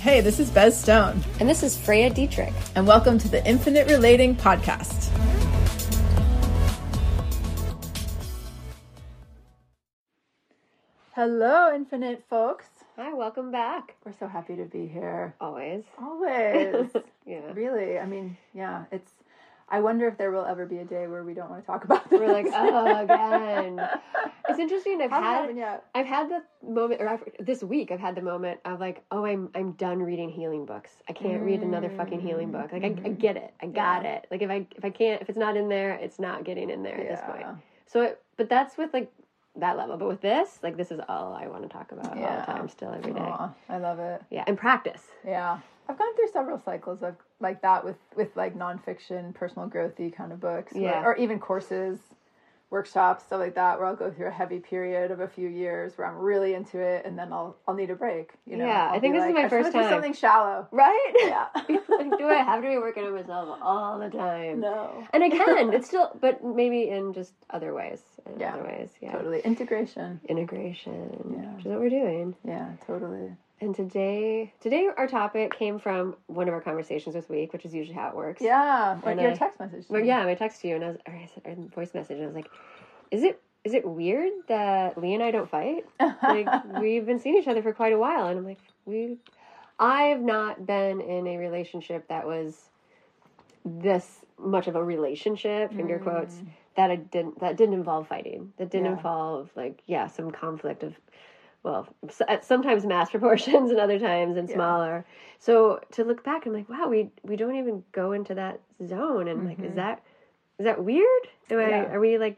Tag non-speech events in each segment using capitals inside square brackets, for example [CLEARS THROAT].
Hey, this is Bez Stone, And this is Freya Dietrich. and welcome to the Infinite Relating Podcast. Hello, Infinite folks. Hi, welcome back. We're so happy to be here. Always. Always. [LAUGHS] Yeah. really, I mean, yeah, it's. I wonder if there will ever be a day where we don't want to talk about this. We're like, oh, again. [LAUGHS] It's interesting. I've Hasn't had. I've had the moment, or I've, this week, I've had the moment of like, oh, I'm I'm done reading healing books. I can't read another fucking healing book. Like, I, I mm. get it. I got Yeah. it. Like, if I if I can't, if it's not in there, it's not getting in there at this point. So, it, but that's with like that level. But with this, like, this is all I want to talk about all the time, still every day. Aw, I love it. Yeah, and practice. Yeah, I've gone through several cycles of like that with with like nonfiction, personal growthy kind of books, Yeah. or even courses, workshops, stuff like that, where I'll go through a heavy period of a few years where I'm really into it, and then I'll I'll need a break. You know, Yeah, I I'll think be this is my I first do. Something shallow. Right? Yeah. [LAUGHS] like, do I have to be working on myself all the time? no. And I can. [LAUGHS] It's still, but maybe in just other ways. In Yeah, other ways. Yeah. Totally integration. Integration, Yeah. which is what we're doing. Yeah, totally. And today, today our topic came from one of our conversations this week, which is usually how it works. Yeah, like And your I- text message. to Well, yeah, I text you and I was, or I said, or voice message, and I was like, "Is it is it weird that Lee and I don't fight? Like [LAUGHS] we've been seeing each other for quite a while, and I'm like, we, I've not been in a relationship that was this much of a relationship, finger quotes, mm. that I didn't that didn't involve fighting, that didn't Yeah. involve like yeah some conflict of. Well, sometimes mass [LAUGHS] proportions and other times and Yeah. smaller. So to look back, I'm like, wow, we we don't even go into that zone, and like, is that is that weird? Am I, Mm-hmm. Are we like,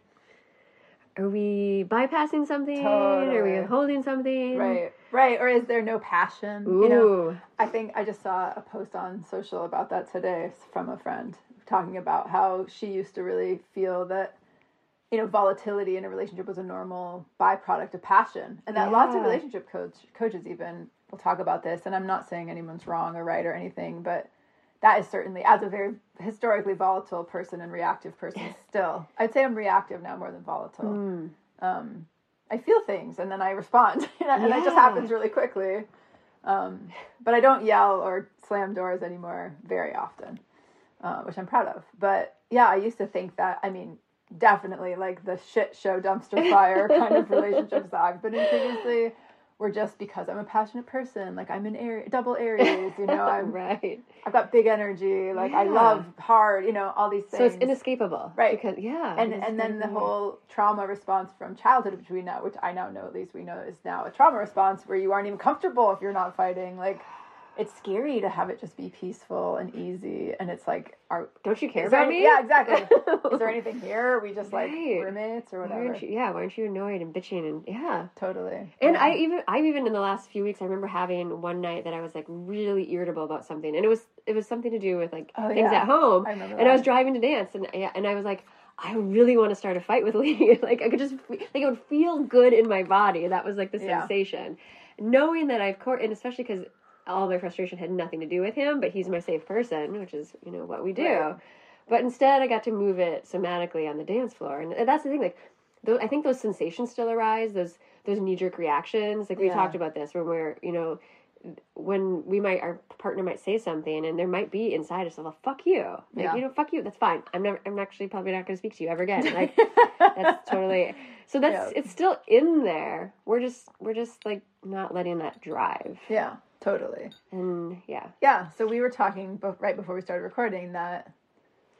are we bypassing something? Are we holding something? Right, right. Or is there no passion? Ooh. You know, I think I just saw a post on social about that today from a friend talking about how she used to really feel that you know volatility in a relationship was a normal byproduct of passion, and that lots of relationship coach coaches even will talk about this. And I'm not saying anyone's wrong or right or anything, but that is certainly as a very historically volatile person and reactive person still i'd say i'm reactive now more than volatile. Hmm. um, i feel things and then i respond. [LAUGHS] And it just happens really quickly. Um, but i don't yell or slam doors anymore very often uh, which i'm proud of. But yeah i used to think that i mean definitely like the shit show dumpster fire kind of relationships that i've been in previously were just because i'm a passionate person like i'm an Aries, double aries you know i'm right. I've got big energy. Like I love hard. You know all these things. So it's inescapable, Right. Because yeah, and and then the whole trauma response from childhood, which we know, which I now know at least we know is now a trauma response where you aren't even comfortable if you're not fighting. Like it's scary to have it just be peaceful and easy. And it's like, are Don't you care about any- me? Yeah, exactly. is there [LAUGHS] anything here? Are we just like Right. roommates or whatever? aren't you? Yeah, why aren't you annoyed and bitching and yeah? Totally. And Yeah. I even I even in the last few weeks I remember having one night that I was like really irritable about something and it was it was something to do with like Oh, things yeah. at home I remember and I was driving to dance and yeah, and I was like I really want to start a fight with [LAUGHS] Lee like I could just like it would feel good in my body that was like the Yeah. sensation knowing that I've court and especially because all my frustration had nothing to do with him but he's my safe person which is you know what we do Right. but instead I got to move it somatically on the dance floor and that's the thing like those, I think those sensations still arise. Those those knee jerk reactions. Like we Yeah. talked about this, when we're you know, when we might our partner might say something, and there might be inside us, well, fuck you, like Yeah. you know, fuck you. That's fine. I'm never. I'm actually probably not going to speak to you ever again. Like [LAUGHS] that's totally. So that's Yeah. it's still in there. We're just we're just like not letting that drive. Yeah, totally. And yeah, Yeah, so we were talking be- right before we started recording that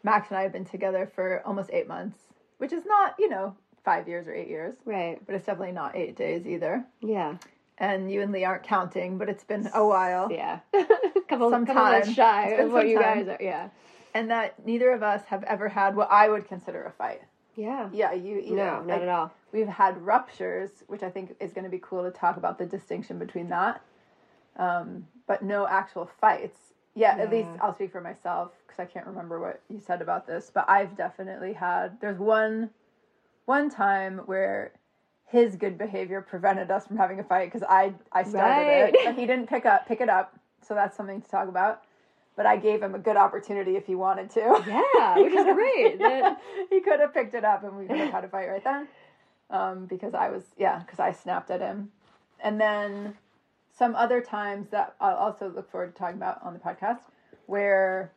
Max and I have been together for almost eight months, which is not, you know, five years or eight years, right. but it's definitely not eight days either. Yeah. And you and Lee aren't counting, but it's been a while. Yeah. [LAUGHS] couple Some couple months shy of what you guys are. Yeah. And that neither of us have ever had what I would consider a fight. Yeah. Yeah, you either. No, not Like, at all. We've had ruptures, which I think is going to be cool to talk about the distinction between that. Um, but no actual fights. Yeah, at least I'll speak for myself because I can't remember what you said about this. But I've definitely had. There's one, one time where his good behavior prevented us from having a fight because I I started Right. it, but he didn't pick up pick it up. So that's something to talk about. But I gave him a good opportunity if he wanted to. Yeah, which is great. [LAUGHS] That- he could have picked it up and we could have had a fight right then. Um, because I was, yeah, because I snapped at him. And then some other times that I'll also look forward to talking about on the podcast where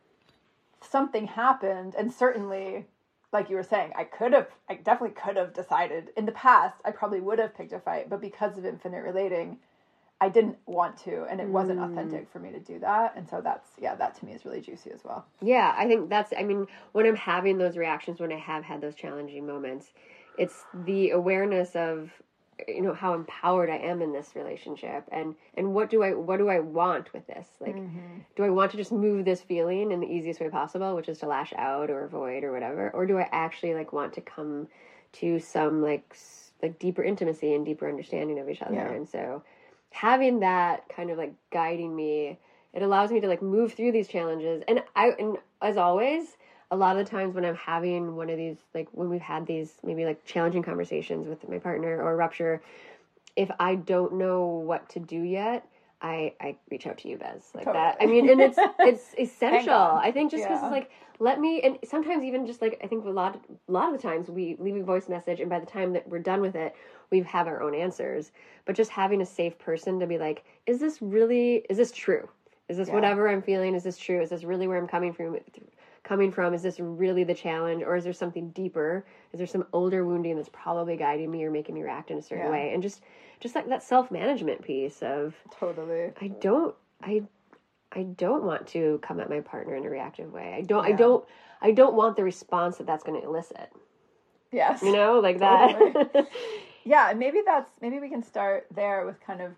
something happened and certainly like you were saying, I could have, I definitely could have decided in the past, I probably would have picked a fight, but because of infinite relating, I didn't want to, and it wasn't Mm. authentic for me to do that. And so that's, yeah, that to me is really juicy as well. Yeah, I think that's, I mean, when I'm having those reactions, when I have had those challenging moments, it's the awareness of, you know, how empowered I am in this relationship and, and what do I, what do I want with this? Like, mm-hmm. do I want to just move this feeling in the easiest way possible, which is to lash out or avoid or whatever? Or do I actually like want to come to some like, s- like deeper intimacy and deeper understanding of each other? Yeah. And so having that kind of like guiding me it allows me to like move through these challenges and i and as always a lot of the times when i'm having one of these like when we've had these maybe like challenging conversations with my partner or rupture if i don't know what to do yet i i reach out to you bez. Like that i mean and it's it's [LAUGHS] essential. i think just because Yeah. it's like let me and sometimes even just like i think a lot a lot of the times we leave a voice message and by the time that we're done with it we have our own answers. But just having a safe person to be like is this really is this true? Is this Yeah. whatever i'm feeling is this true? Is this really where i'm coming from coming from? Is this really the challenge or is there something deeper? Is there some older wounding that's probably guiding me or making me react in a certain Yeah. way? And just just like that self-management piece of Totally. i don't i i don't want to come at my partner in a reactive way. I don't i don't i don't want the response that that's going to elicit. Yes. you know like that. [LAUGHS] Yeah, and maybe that's maybe we can start there with kind of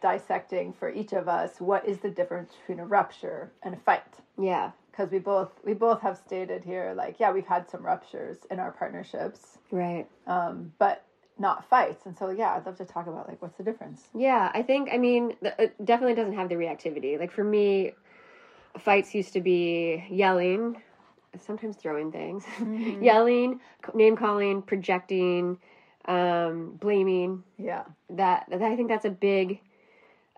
dissecting for each of us what is the difference between a rupture and a fight. yeah Because we both we both have stated here like yeah we've had some ruptures in our partnerships, right um, but not fights. And so yeah, I'd love to talk about like what's the difference. Yeah, I think, I mean, the- it definitely doesn't have the reactivity. Like for me, fights used to be yelling, sometimes throwing things, [LAUGHS] yelling, name calling, projecting, um, blaming. Yeah, That, that I think that's a big,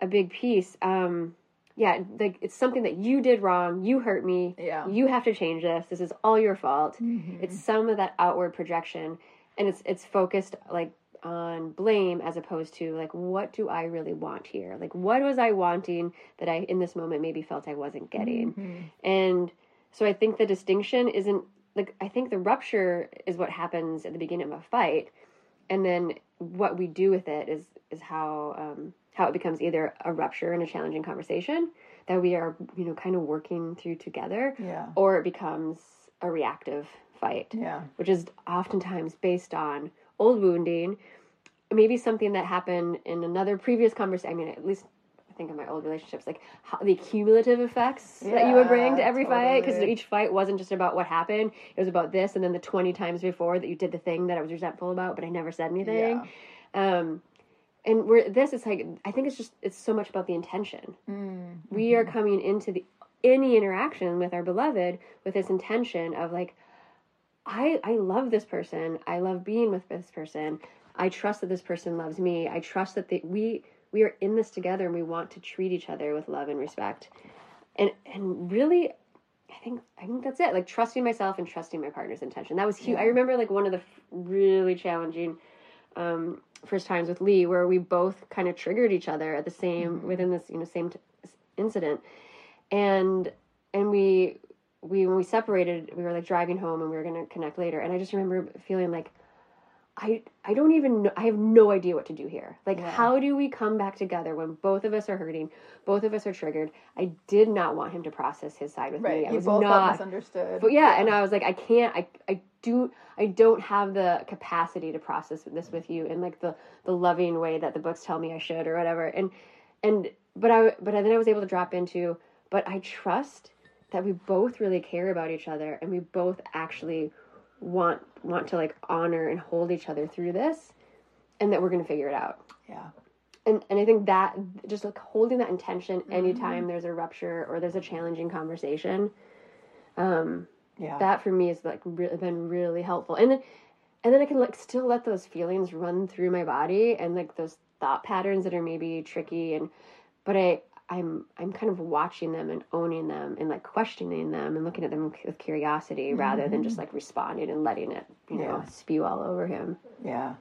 a big piece. Um, yeah, like it's something that you did wrong. You hurt me. Yeah. You have to change this. This is all your fault. Mm-hmm. It's some of that outward projection, and it's it's focused like on blame as opposed to like what do I really want here? Like what was I wanting that I in this moment maybe felt I wasn't getting? Mm-hmm. And so I think the distinction isn't like I think the rupture is what happens at the beginning of a fight, and then what we do with it is is how um, how it becomes either a rupture and a challenging conversation that we are you know kind of working through together, yeah, or it becomes a reactive fight yeah, which is oftentimes based on old wounding, maybe something that happened in another previous conversation. I mean, at least I think of my old relationships, like how, the cumulative effects that you would bring to Yeah, every fight, because each fight wasn't just about what happened; it was about this, and then the twenty times before that you did the thing that I was resentful about, but I never said anything. Um, and where this is like, I think it's just it's so much about the intention. Mm, We are coming into the any interaction with our beloved with this intention of like I I love this person. I love being with this person. I trust that this person loves me. I trust that they, we we are in this together and we want to treat each other with love and respect. And and really I think I think that's it. Like trusting myself and trusting my partner's intention. That was huge. I remember like one of the really challenging um, first times with Lee where we both kind of triggered each other at the same mm-hmm. within this you know same t- incident, and and we we when we separated we were like driving home and we were gonna connect later and I just remember feeling like I I don't even know I have no idea what to do here. Like Yeah. how do we come back together when both of us are hurting, both of us are triggered. I did not want him to process his side with right. me. I You was both not misunderstood. but yeah, and I was like, I can't, I, I do, I don't have the capacity to process this with you in like the the loving way that the books tell me I should or whatever. And and but I but then I was able to drop into, but I trust that we both really care about each other and we both actually want want to like honor and hold each other through this, and that we're gonna figure it out. Yeah, and and I think that just like holding that intention anytime there's a rupture or there's a challenging conversation, um, yeah, that for me has like really been really helpful. And then and then I can like still let those feelings run through my body and like those thought patterns that are maybe tricky and but I I'm I'm kind of watching them and owning them and like questioning them and looking at them with curiosity mm-hmm. rather than just like responding and letting it you know spew all over him. yeah,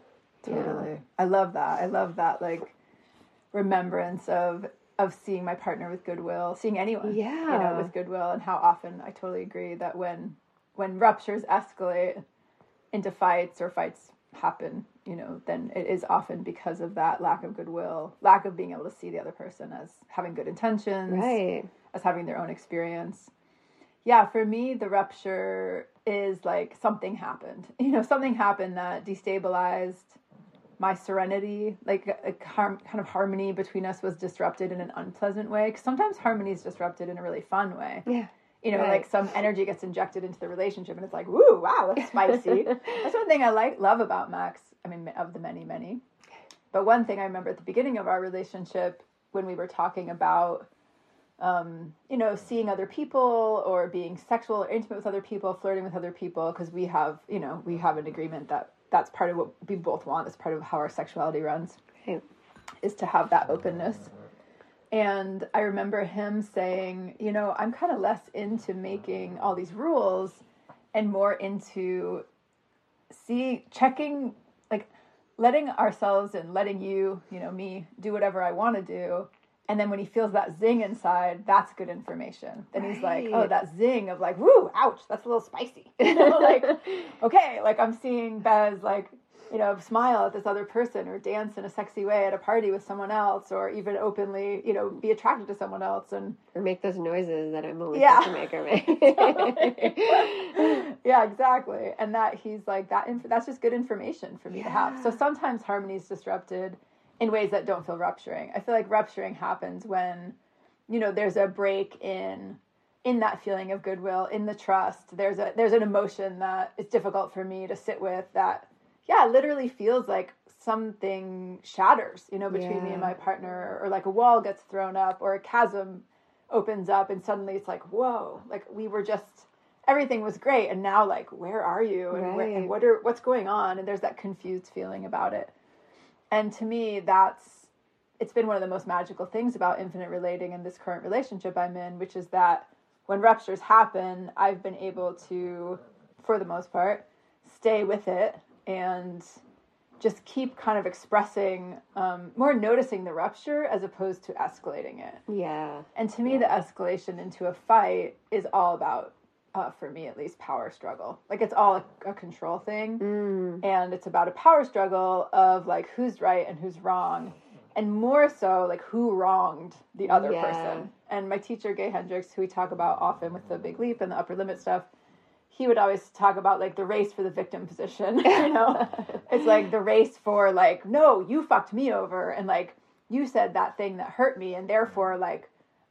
totally. I love that. I love that. Like remembrance of of seeing my partner with goodwill, seeing anyone, yeah, you know, with goodwill, and how often I totally agree that when when ruptures escalate into fights or fights happen, you know, then it is often because of that lack of goodwill, lack of being able to see the other person as having good intentions, Right. as having their own experience. Yeah, for me, the rupture is like something happened. [LAUGHS] You know, something happened that destabilized my serenity. Like a, kind of harmony between us was disrupted in an unpleasant way. Cause sometimes harmony is disrupted in a really fun way. Yeah. You know, Right. like some energy gets injected into the relationship, and it's like, woo, wow, that's spicy. [LAUGHS] that's one thing I like, love about Max. I mean, of the many, many. But one thing I remember at the beginning of our relationship when we were talking about, um, you know, seeing other people or being sexual or intimate with other people, flirting with other people, because we have, you know, we have an agreement that that's part of what we both want. It's part of how our sexuality runs Right. is to have that openness. And I remember him saying, you know, I'm kind of less into making all these rules and more into see checking like letting ourselves and letting you, you know, me do whatever I want to do. And then when he feels that zing inside, that's good information. Then he's like, oh, that zing of like, woo, ouch, that's a little spicy. [LAUGHS] You know, like, [LAUGHS] okay, like I'm seeing Bez like, you know, smile at this other person or dance in a sexy way at a party with someone else or even openly, you know, be attracted to someone else and Or make those noises that I'm always Yeah. to make her [LAUGHS] make. yeah, exactly. And that he's like that. Inf- that's just good information for me to have. So sometimes harmony is disrupted in ways that don't feel rupturing. I feel like rupturing happens when, you know, there's a break in in that feeling of goodwill, in the trust. There's a there's an emotion that is difficult for me to sit with. That yeah, literally feels like something shatters. You know, between me and my partner, or like a wall gets thrown up, or a chasm opens up, and suddenly it's like whoa, like we were just everything was great and now like where are you and, where, and what are what's going on and there's that confused feeling about it and to me that's it's been one of the most magical things about infinite relating in this current relationship i'm in which is that when ruptures happen i've been able to for the most part stay with it and just keep kind of expressing um, more noticing the rupture as opposed to escalating it yeah. and to me, the escalation into a fight is all about, uh, for me at least, power struggle. Like it's all a, a control thing, Mm. and it's about a power struggle of like who's right and who's wrong, and more so like who wronged the other Yeah. person. And my teacher Gay Hendricks, who we talk about often with the Big Leap and the Upper Limit stuff, he would always talk about like the race for the victim position. [LAUGHS] you know, [LAUGHS] it's like the race for like no, you fucked me over, and like you said that thing that hurt me, and therefore like.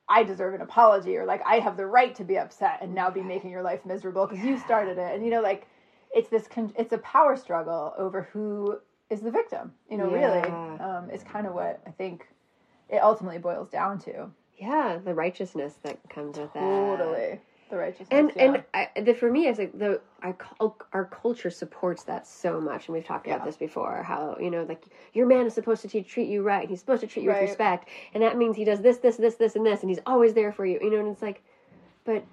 I deserve an apology, or like I have the right to be upset and now be making your life miserable because you started it. And you know, like it's this, con- it's a power struggle over who is the victim. You know, really, um, is kind of what I think it ultimately boils down to. Yeah, the righteousness that comes with that. Totally, the righteousness. And yeah. and I, the, for me, it's like the our cul- our culture supports that so much, and we've talked Yeah. about this before. How you know, like your man is supposed to te- treat you right. He's supposed to treat you Right. with respect, and that means he does this, this, this, this, and this, and he's always there for you. You know, and it's like, but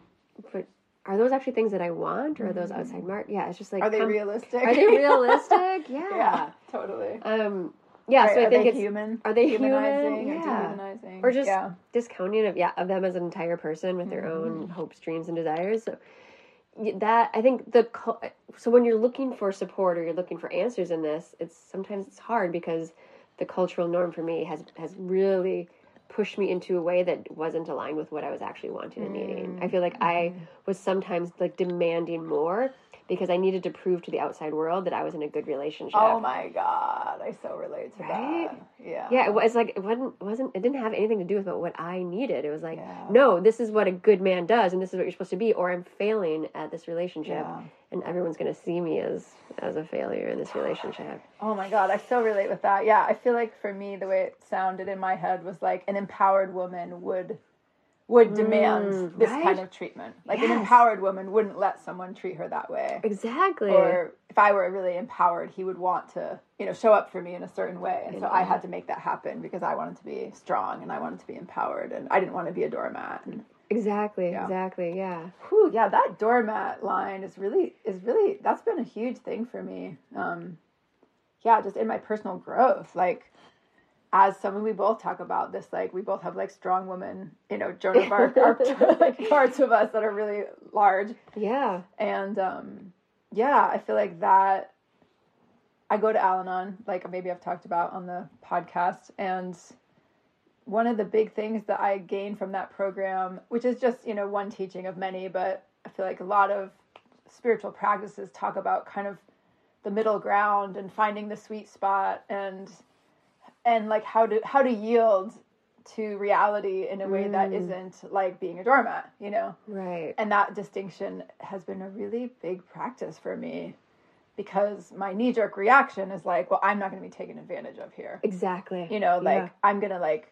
but are those actually things that I want, or are those outside mark? Yeah, it's just like Mm-hmm. are they come- realistic? Are they realistic? [LAUGHS] yeah. yeah, totally. Um. Yeah. Right, so I are think it's human? are they humanizing human? or Yeah. dehumanizing? or just yeah. discounting of yeah of them as an entire person with their Mm-hmm. own hopes dreams and desires so that i think the so when you're looking for support or you're looking for answers in this it's sometimes it's hard because the cultural norm for me has has really pushed me into a way that wasn't aligned with what i was actually wanting and needing i feel like i Mm-hmm. was sometimes like demanding more because i needed to prove to the outside world that i was in a good relationship Oh my god, I so relate to Right? that. Yeah. yeah, it was like it wasn't wasn't it didn't have anything to do with what I needed. It was like, Yeah. no, this is what a good man does, and this is what you're supposed to be, or I'm failing at this relationship, Yeah. and everyone's gonna see me as as a failure in this relationship. [SIGHS] Oh my god, I so relate with that. Yeah, I feel like for me the way it sounded in my head was like an empowered woman would would demand Mm, this right? kind of treatment. Like an empowered woman wouldn't let someone treat her that way. Exactly. Or if I were really empowered, he would want to, you know, show up for me in a certain way. And so I had to make that happen because I wanted to be strong and I wanted to be empowered and I didn't want to be a doormat. And exactly. Yeah. Exactly. Yeah. whew, yeah, that doormat line is really is really that's been a huge thing for me. Um, yeah, just in my personal growth, like as someone we both talk about this like we both have like strong woman you know joan of arc [LAUGHS] arc like parts of us that are really large Yeah. and um yeah i feel like that i go to al-anon like maybe i've talked about on the podcast and one of the big things that i gained from that program which is just you know one teaching of many but i feel like a lot of spiritual practices talk about kind of the middle ground and finding the sweet spot and and like how to how to yield to reality in a way that Mm. isn't like being a doormat you know Right. and that distinction has been a really big practice for me because my knee jerk reaction is like, well, I'm not going to be taken advantage of here. Exactly. You know, like Yeah. I'm going to like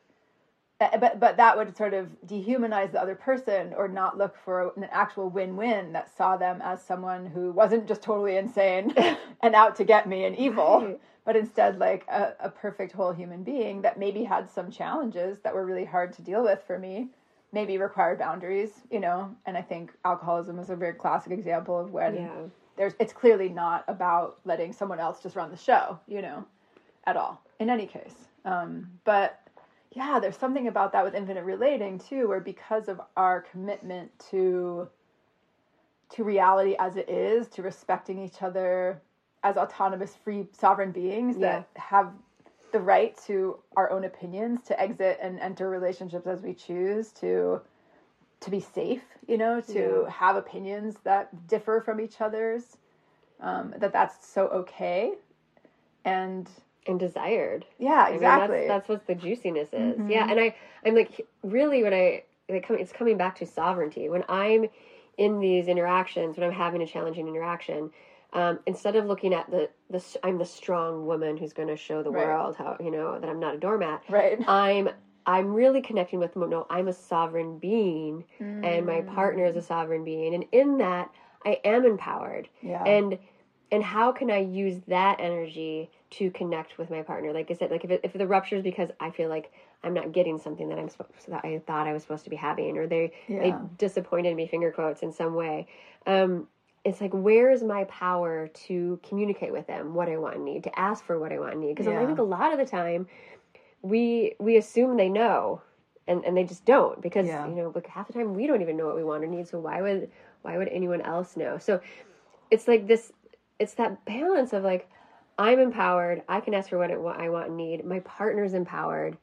but but that would sort of dehumanize the other person or not look for an actual win-win that saw them as someone who wasn't just totally insane [LAUGHS] and out to get me and evil Right. But instead like a, a perfect whole human being that maybe had some challenges that were really hard to deal with for me maybe required boundaries you know and i think alcoholism is a very classic example of when Yeah. there's it's clearly not about letting someone else just run the show you know at all in any case um, but yeah there's something about that with infinite relating too where because of our commitment to to reality as it is to respecting each other as autonomous free sovereign beings that have the right to our own opinions to exit and enter relationships as we choose to to be safe you know to Yeah. have opinions that differ from each other's um, that that's so okay and And desired. yeah I mean, exactly that's, that's what the juiciness is. Mhm. Yeah, and I, I'm like, really, when I, like, come- it's coming back to sovereignty. When I'm in these interactions, when I'm having a challenging interaction, um, instead of looking at the, I'm the strong woman who's going to show the Right. world how, you know, that I'm not a doormat. right. [LAUGHS] I'm, I'm really connecting with, no, I'm a sovereign being, and my partner is a sovereign being, and in that, I am empowered. Yeah. And and how can i use that energy to connect with my partner? Like i said like if, it, if the rupture is because i feel like i'm not getting something that i'm supposed that i thought i was supposed to be having or they they disappointed me finger quotes in some way. Um it's like where is my power to communicate with them what i want and need to ask for what i want and need? Because i think a lot of the time we we assume they know and and they just don't because Yeah. you know like half the time we don't even know what we want or need so why would why would anyone else know? So it's like this it's that balance of like i'm empowered i can ask for what I want, I want and need my partner's empowered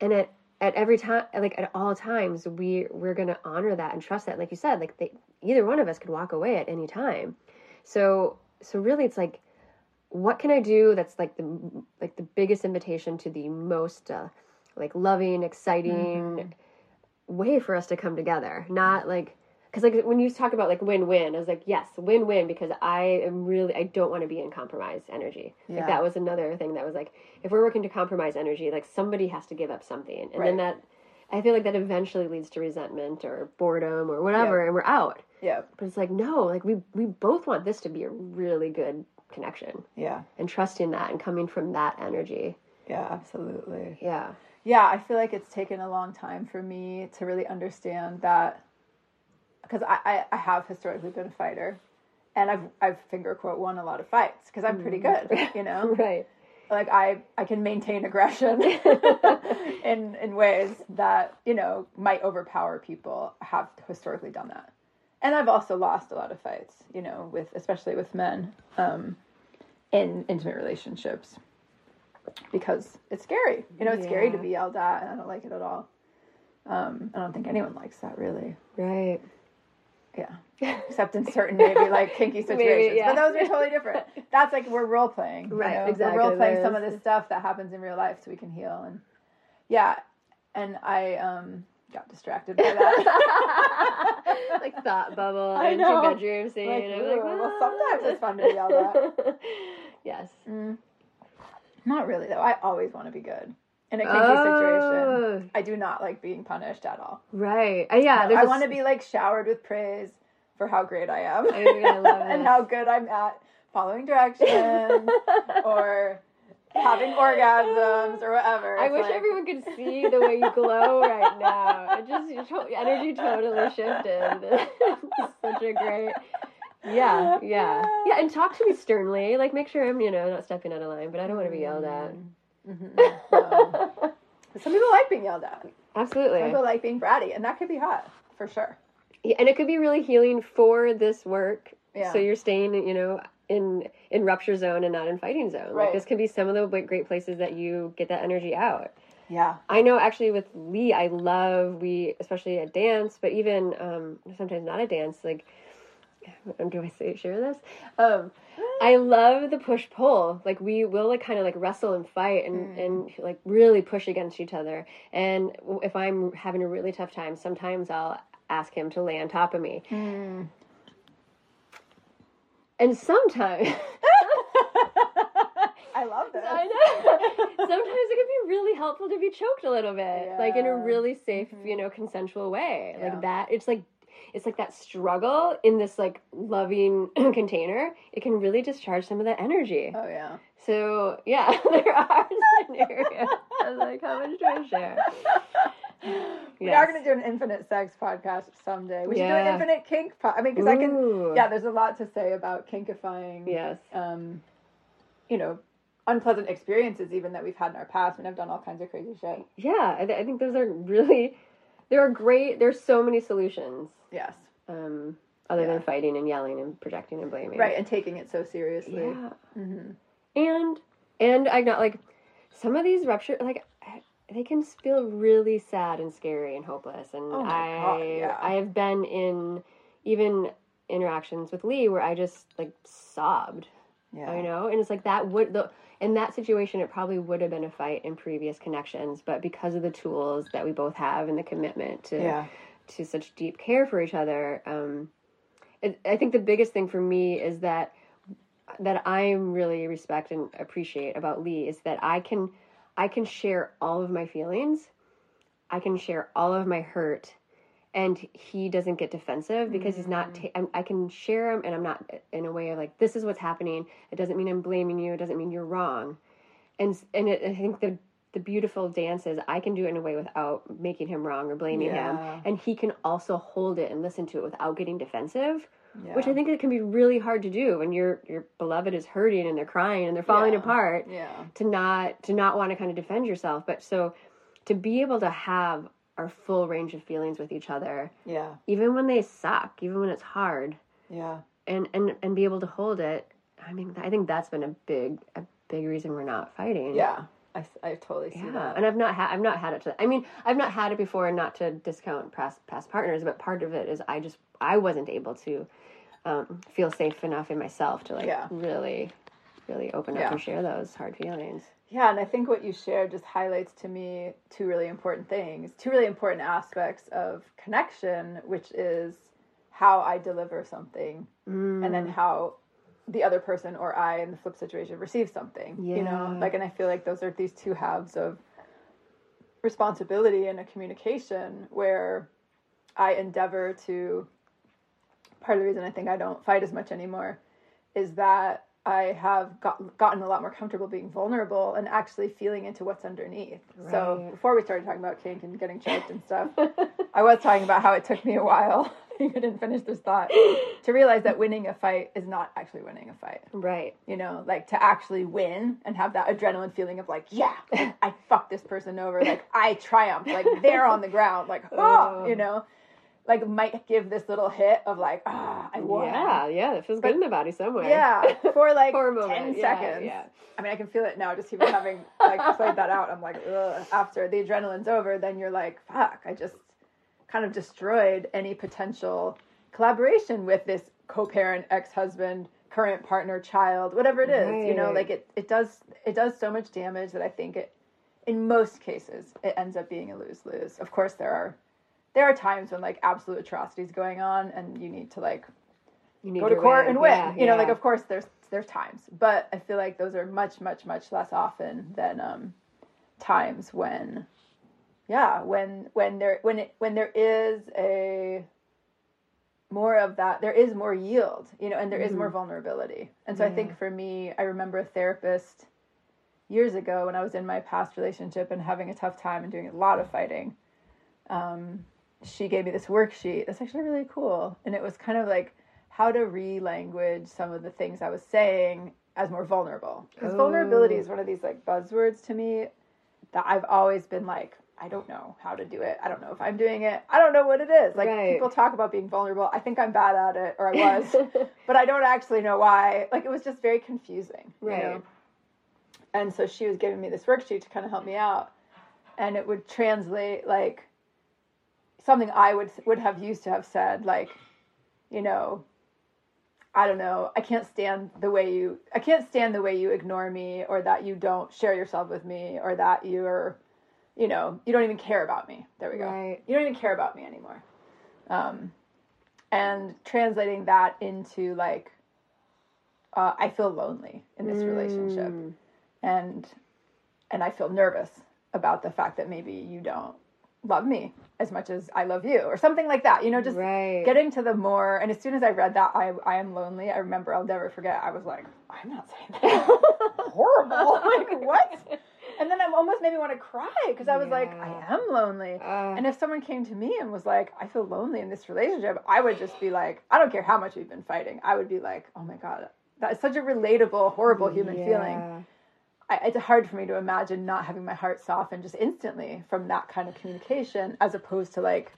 and at at every time like at all times we we're going to honor that and trust that like you said like they, either one of us could walk away at any time. So so really it's like what can i do that's like the like the biggest invitation to the most uh, like loving exciting way for us to come together? Not like because like when you talk about like win-win i was like yes win-win because i am really i don't want to be in compromise energy. Yeah. like that was another thing that was like if we're working to compromise energy like somebody has to give up something. And then that i feel like that eventually leads to resentment or boredom or whatever and we're out. Yeah. But it's like no like we we both want this to be a really good connection. Yeah. And trusting that and coming from that energy. Yeah absolutely. Yeah. Yeah i feel like it's taken a long time for me to really understand that because I, I, I have historically been a fighter and i've i've finger quote won a lot of fights because i'm pretty good you know? [LAUGHS] Right. Like i i can maintain aggression [LAUGHS] in in ways that you know might overpower people have historically done that. And i've also lost a lot of fights you know with especially with men um in intimate relationships because it's scary. You know it's scary to be yelled at and i don't like it at all. Um i don't think anyone likes that really. Right yeah except in certain maybe like kinky [LAUGHS] situations yeah. but those are totally different that's like we're role playing Right, exactly. we're role playing some of this stuff that happens in real life so we can heal and yeah and i um got distracted by that [LAUGHS] like thought bubble I into know. bedroom scene. Like, I'm ooh, well, sometimes it's fun to be yelled at. [LAUGHS] yes. Mm. not really though i always want to be good in a kinky situation Oh, i do not like being punished at all right. Uh, yeah. No, i want to be like showered with praise for how great i am I think I love [LAUGHS] and how good i'm at following directions [LAUGHS] or having orgasms or whatever. I It's wish like- everyone could see the way you glow right now. It just your energy totally shifted. [LAUGHS] such a great. Yeah, yeah, yeah. And talk to me sternly. Like, make sure I'm, you know, not stepping out of line. But I don't want to be yelled at. [LAUGHS] Um, [LAUGHS] some people like being yelled at. Absolutely. Some people like being bratty, and that could be hot for sure. Yeah, and it could be really healing for this work. Yeah. So you're staying, you know, in in rupture zone and not in fighting zone. Right. Like this could be some of the great places that you get that energy out. Yeah. I know actually with Lee, I love we especially at dance, but even um, sometimes not at dance. Like, [LAUGHS] do I say share this? Um, I love the push pull. Like we will like kind of like wrestle and fight and and like really push against each other. And if I'm having a really tough time, sometimes I'll ask him to lay on top of me. And sometimes [LAUGHS] I love this. I know. [LAUGHS] Sometimes it can be really helpful to be choked a little bit, like in a Yeah. Mm-hmm. really safe, you know, consensual way. Yeah. Like that. It's like it's like that struggle in this like loving [CLEARS THROAT] container. It can really discharge some of that energy. Oh yeah. So yeah, [LAUGHS] there are scenarios. I was like, how much do I share? [LAUGHS] We Yes. are going to do an infinite sex podcast someday. We should do an infinite kink. Po- I mean, because I can. Yeah, there's a lot to say about kinkifying. Yes. Um, you know, unpleasant experiences even that we've had in our past. and I've done all kinds of crazy shit. Yeah, I, th- I think those are really. There are great. There's so many solutions. Yes. Um, other Yeah. than fighting and yelling and projecting and blaming. Right, and taking it so seriously. Yeah. hmm and and I got like some of these rupture like they can feel really sad and scary and hopeless and Oh I God, yeah. I have been in even interactions with Lee where I just like sobbed Yeah. you know and it's like that would the in that situation it probably would have been a fight in previous connections but because of the tools that we both have and the commitment to Yeah. To such deep care for each other um it, i think the biggest thing for me is that that i really respect and appreciate about lee is that i can i can share all of my feelings i can share all of my hurt and he doesn't get defensive because he's not ta- I'm, i can share him and i'm not in a way of like this is what's happening. It doesn't mean i'm blaming you. It doesn't mean you're wrong. And and it, i think the the beautiful dances I can do it in a way without making him wrong or blaming Yeah. him, and he can also hold it and listen to it without getting defensive, Yeah. which I think it can be really hard to do when your your beloved is hurting and they're crying and they're falling Yeah. apart Yeah. to not to not want to kind of defend yourself, but so to be able to have our full range of feelings with each other, Yeah. even when they suck, even when it's hard, Yeah. and and and be able to hold it. I mean, I think that's been a big a big reason we're not fighting. Yeah. I, I totally see Yeah, that. and I've not had I've not had it to I mean I've not had it before and not to discount past past partners but part of it is I just I wasn't able to um, feel safe enough in myself to like Yeah. really really open up Yeah. and share those hard feelings Yeah, and I think what you shared just highlights to me two really important things, two really important aspects of connection, which is how I deliver something and Mm. then how the other person or I in the flip situation receives something. You know, like, and I feel like those are these two halves of responsibility in a communication where I endeavor to. Part of the reason I think I don't fight as much anymore is that I have got, gotten a lot more comfortable being vulnerable and actually feeling into what's underneath. So before we started talking about kink and getting choked and stuff, [LAUGHS] I was talking about how it took me a while. [LAUGHS] you didn't finish this thought to realize that winning a fight is not actually winning a fight. right You know, like to actually win and have that adrenaline feeling of like, yeah, [LAUGHS] I fucked this person over. Like I triumphed. Like they're on the ground. Like, oh, [LAUGHS] Oh. you know, like might give this little hit of like, ah, I won. yeah yeah that feels good in the body somewhere Yeah, for like For 10 yeah, seconds. yeah. I mean, I can feel it now just even having like played that out. I'm like, Ugh. after the adrenaline's over, then you're like, fuck, I just kind of destroyed any potential collaboration with this co-parent, ex-husband, current partner, child, whatever it is. You know, like it, it does it does so much damage that I think it in most cases it ends up being a lose-lose. Of course there are there are times when like absolute atrocities going on and you need to like you need go to your court way. and win. Yeah, you know, like of course there's there's times, but I feel like those are much much much less often than um times when yeah, when when there when it when there is a more of that there is more yield, you know, and there is more vulnerability. And so I think for me, I remember a therapist years ago when I was in my past relationship and having a tough time and doing a lot of fighting. Um, she gave me this worksheet that's actually really cool. And it was kind of like how to re language some of the things I was saying as more vulnerable because vulnerability is one of these like buzzwords to me that I've always been like I don't know how to do it. I don't know if I'm doing it. I don't know what it is. Like Right. people talk about being vulnerable. I think I'm bad at it or I was, [LAUGHS] but I don't actually know why. Like it was just very confusing. you Right. know? And so she was giving me this worksheet to kind of help me out and it would translate like something I would would have used to have said like you know I don't know I can't stand the way you I can't stand the way you ignore me or that you don't share yourself with me or that you're you know you don't even care about me there we go Right. you don't even care about me anymore um and translating that into like uh, I feel lonely in this relationship Mm. and and I feel nervous about the fact that maybe you don't love me as much as I love you or something like that. You know, just right. getting to the more and as soon as I read that I I am lonely, I remember I'll never forget. I was like, I'm not saying that. [LAUGHS] [LAUGHS] Horrible. [LAUGHS] like what? And then I almost made me want to cry because I was like, I am lonely. Uh, And if someone came to me and was like, I feel lonely in this relationship, I would just be like, I don't care how much we've been fighting. I would be like, oh my God, that is such a relatable, horrible human feeling. I, it's hard for me to imagine not having my heart soften just instantly from that kind of communication as opposed to like,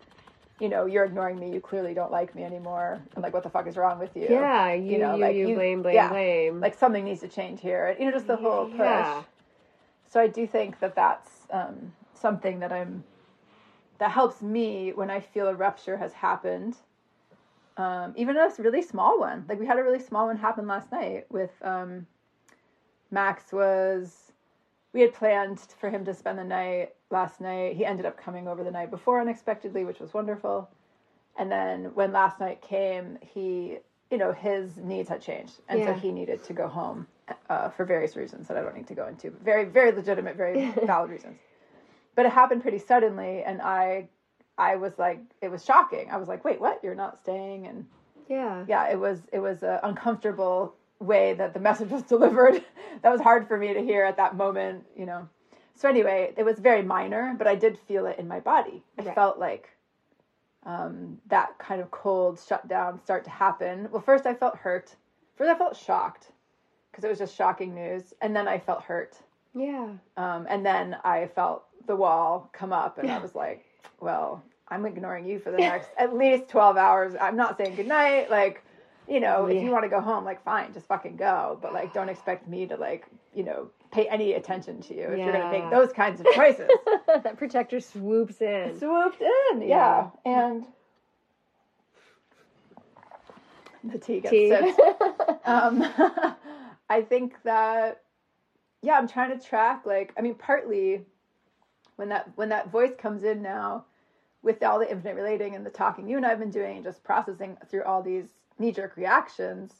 you know, you're ignoring me, you clearly don't like me anymore. And like, what the fuck is wrong with you? Yeah, you, you, know, like, you, you- blame, blame, yeah. blame. Like, something needs to change here. You know, just the whole push. Yeah. So I do think that that's um, something that I'm that helps me when I feel a rupture has happened. Um, even a really small one, like we had a really small one happen last night with um, Max. Was we had planned for him to spend the night last night. He ended up coming over the night before unexpectedly, which was wonderful. And then when last night came, he, you know, his needs had changed, and so he needed to go home uh, for various reasons that I don't need to go into. Very, very legitimate, very [LAUGHS] valid reasons. But it happened pretty suddenly, and I, I was like, it was shocking. I was like, wait, what? You're not staying? And yeah. yeah, it was it was an uncomfortable way that the message was [LAUGHS] delivered. that was hard for me to hear at that moment, you know. So anyway, it was very minor, but I did feel it in my body. I Right. felt like um, that kind of cold shutdown start to happen. Well, first I felt hurt. First I felt shocked because it was just shocking news, and then I felt hurt, Yeah. um, and then I felt the wall come up, and I was like, well. I'm ignoring you for the next at least 12 hours. I'm not saying goodnight. Like, you know, if you want to go home, like fine, just fucking go. But like, don't expect me to like, you know, pay any attention to you if you're gonna make those kinds of choices. [LAUGHS] that protector swoops in. Swooped in, yeah. And the tea gets Tea. sipped. Um, [LAUGHS] I think that, yeah, I'm trying to track. Like, I mean, partly when that when that voice comes in now, with all the infinite relating and the talking you and I've been doing, and just processing through all these knee jerk reactions.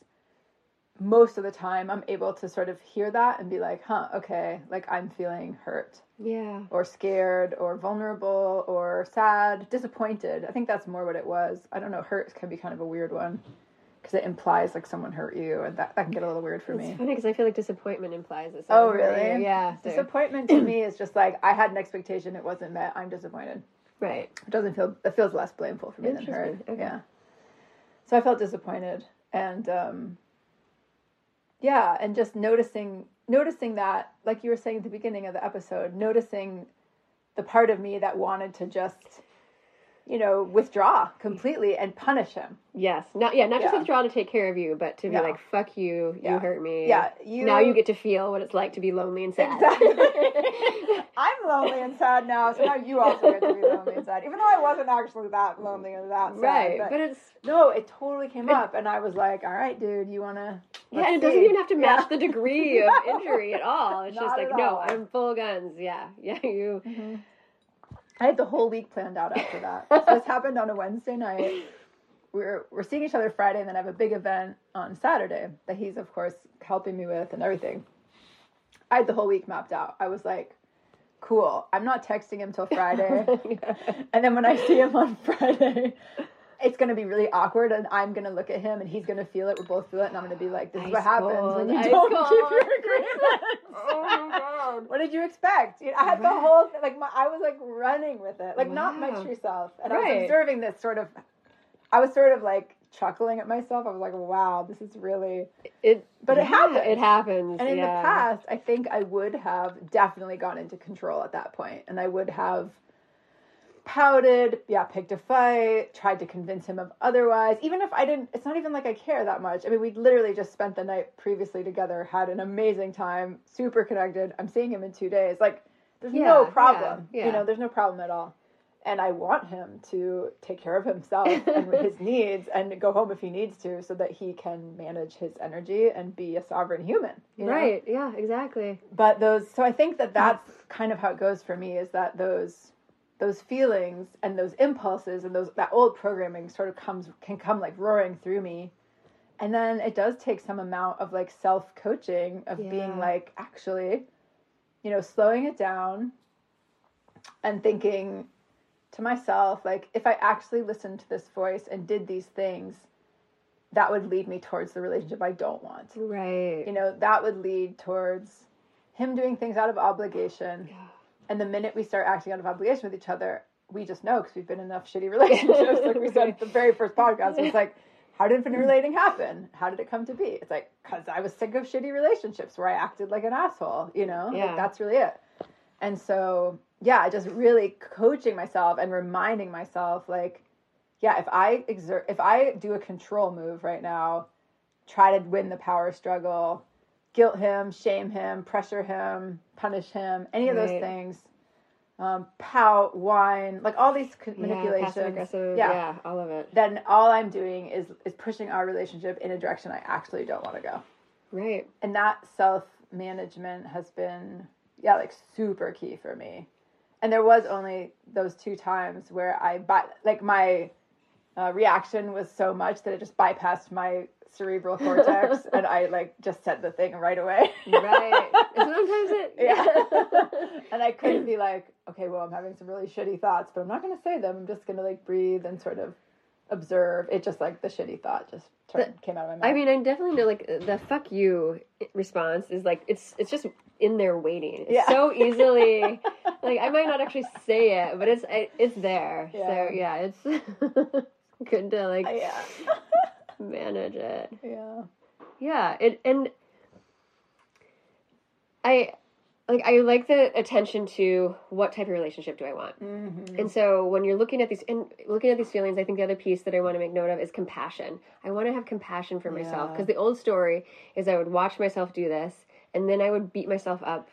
Most of the time, I'm able to sort of hear that and be like, "Huh, okay, like I'm feeling hurt." yeah. or scared or vulnerable or sad, disappointed. I think that's more what it was. I don't know. Hurt can be kind of a weird one because it implies like someone hurt you, and that, that can get a little weird for It's me. funny because I feel like disappointment implies that. Oh, someone hurt really? Yeah. so- [LAUGHS] Disappointment to me is just like I had an expectation, it wasn't met. I'm disappointed. right. It doesn't feel. It feels less blameful for me than hurt. Okay. Yeah. So I felt disappointed, and um, yeah, and just noticing noticing that, like you were saying at the beginning of the episode, noticing the part of me that wanted to just, you know, withdraw completely and punish him. Yes. Not yeah. Not just Yeah. withdraw to take care of you, but to be Yeah. like, "Fuck you. You Yeah. hurt me. Yeah, you Now you get to feel what it's like to be lonely and sad." Exactly. [LAUGHS] I'm lonely and sad now, so now you also get to be lonely and sad. Even though I wasn't actually that lonely and that sad. right. but- But it's no, it totally came It- up, and I was like, "All right, dude, you wanna?" yeah, and it doesn't even have to match the degree of [LAUGHS] injury at all. It's just like, no, all. I'm full guns. Yeah. Yeah. You. Mm-hmm. I had the whole week planned out after that. [LAUGHS] so this happened on a Wednesday night. We're we're seeing each other Friday, and then I have a big event on Saturday that he's of course helping me with and everything. I had the whole week mapped out. I was like, "Cool, I'm not texting him till Friday." [LAUGHS] And then when I see him on Friday, it's gonna be really awkward, and I'm gonna look at him, and he's gonna feel it. We'll both feel it, and I'm gonna be like, "This is Ice what happens cold, when you ice don't cold. keep your agreement." [LAUGHS] oh my god. what did you expect? You know, I had the whole thing, like my, I was like running with it, like not my true self, and I was observing this sort of. I was sort of like chuckling at myself. I was like, wow, this is really. It, But it yeah, happens. It happens. And in yeah. the past, I think I would have definitely gone into control at that point, and I would have pouted, yeah, picked a fight, tried to convince him of otherwise. Even if I didn't, it's not even like I care that much. I mean, we literally just spent the night previously together, had an amazing time, super connected. I'm seeing him in two days. Like, there's Yeah, no yeah, problem. yeah. You know, there's no problem at all. And I want him to take care of himself [LAUGHS] and his needs and go home if he needs to so that he can manage his energy and be a sovereign human. you know? Right. Yeah. Exactly. but those so i think that that's kind of how it goes for me is that those those feelings and those impulses and those that old programming sort of comes can come like roaring through me and then it does take some amount of like self coaching of Yeah. being like actually you know slowing it down and thinking to myself like if i actually listened to this voice and did these things that would lead me towards the relationship i don't want Right. you know that would lead towards him doing things out of obligation Yeah. And the minute we start acting out of obligation with each other we just know because we've been in enough shitty [LAUGHS] relationships like we said at the very first podcast it's like how did infinite mm-hmm. relating happen? How did it come to be? It's like because i was sick of shitty relationships where i acted like an asshole you know? Yeah. like that's really it. And so yeah just really coaching myself and reminding myself like yeah if i exert if i do a control move right now try to win the power struggle, guilt him, shame him, pressure him, punish him, any of those things. Um, pout, whine, like all these co- Yeah, manipulations. aggressive. Yeah. Yeah. All of it. Then all I'm doing is is pushing our relationship in a direction I actually don't want to go. Right. And that self management has been yeah, like super key for me. And there was only those two times where I by like my uh, reaction was so much that it just bypassed my cerebral cortex [LAUGHS] and I like just said the thing right away. Right. Sometimes it. [LAUGHS] yeah. and I couldn't be like, okay, well, I'm having some really shitty thoughts, but I'm not going to say them. I'm just going to like breathe and sort of observe. It just like the shitty thought just turned, came out of my mouth. I mean, I definitely know like the "fuck you" response is like it's it's just in there waiting. It's Yeah. so easily. [LAUGHS] like I might not actually say it, but it's it, it's there. Yeah. So yeah, it's good to like uh, yeah. Manage it. yeah. Yeah, it and I like I like the attention to what type of relationship do I want. Mm-hmm. And so when you're looking at these and looking at these feelings, I think the other piece that I want to make note of is compassion. I want to have compassion for myself Yeah. because the old story is I would watch myself do this and then I would beat myself up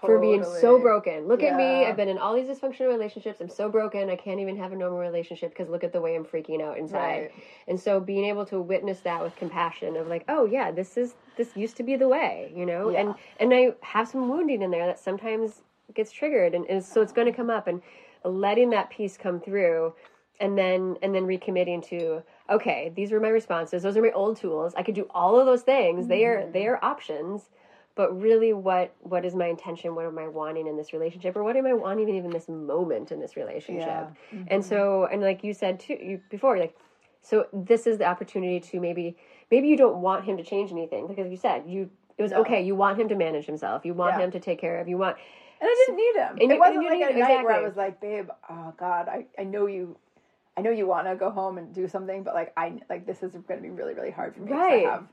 for being so broken. Look at me. I've been in all these dysfunctional relationships. I'm so broken. I can't even have a normal relationship because look at the way I'm freaking out inside. Right. And so being able to witness that with compassion of like, oh yeah, this is this used to be the way, you know? Yeah. And and I have some wounding in there that sometimes gets triggered and, and so it's gonna come up and letting that piece come through and then and then recommitting to okay these were my responses those are my old tools i could do all of those things they are Mm-hmm. they are options but really what what is my intention what am i wanting in this relationship or what am i wanting even this moment in this relationship Yeah. Mm-hmm. and so and like you said too you before like so this is the opportunity to maybe maybe you don't want him to change anything because you said you it was No. okay you want him to manage himself you want Yeah. him to take care of you want And I didn't need him. And it you- wasn't you like a night where I was like, babe, oh God, I, I know you I know you want to go home and do something, but like I like this is going to be really really hard for me. Right. I have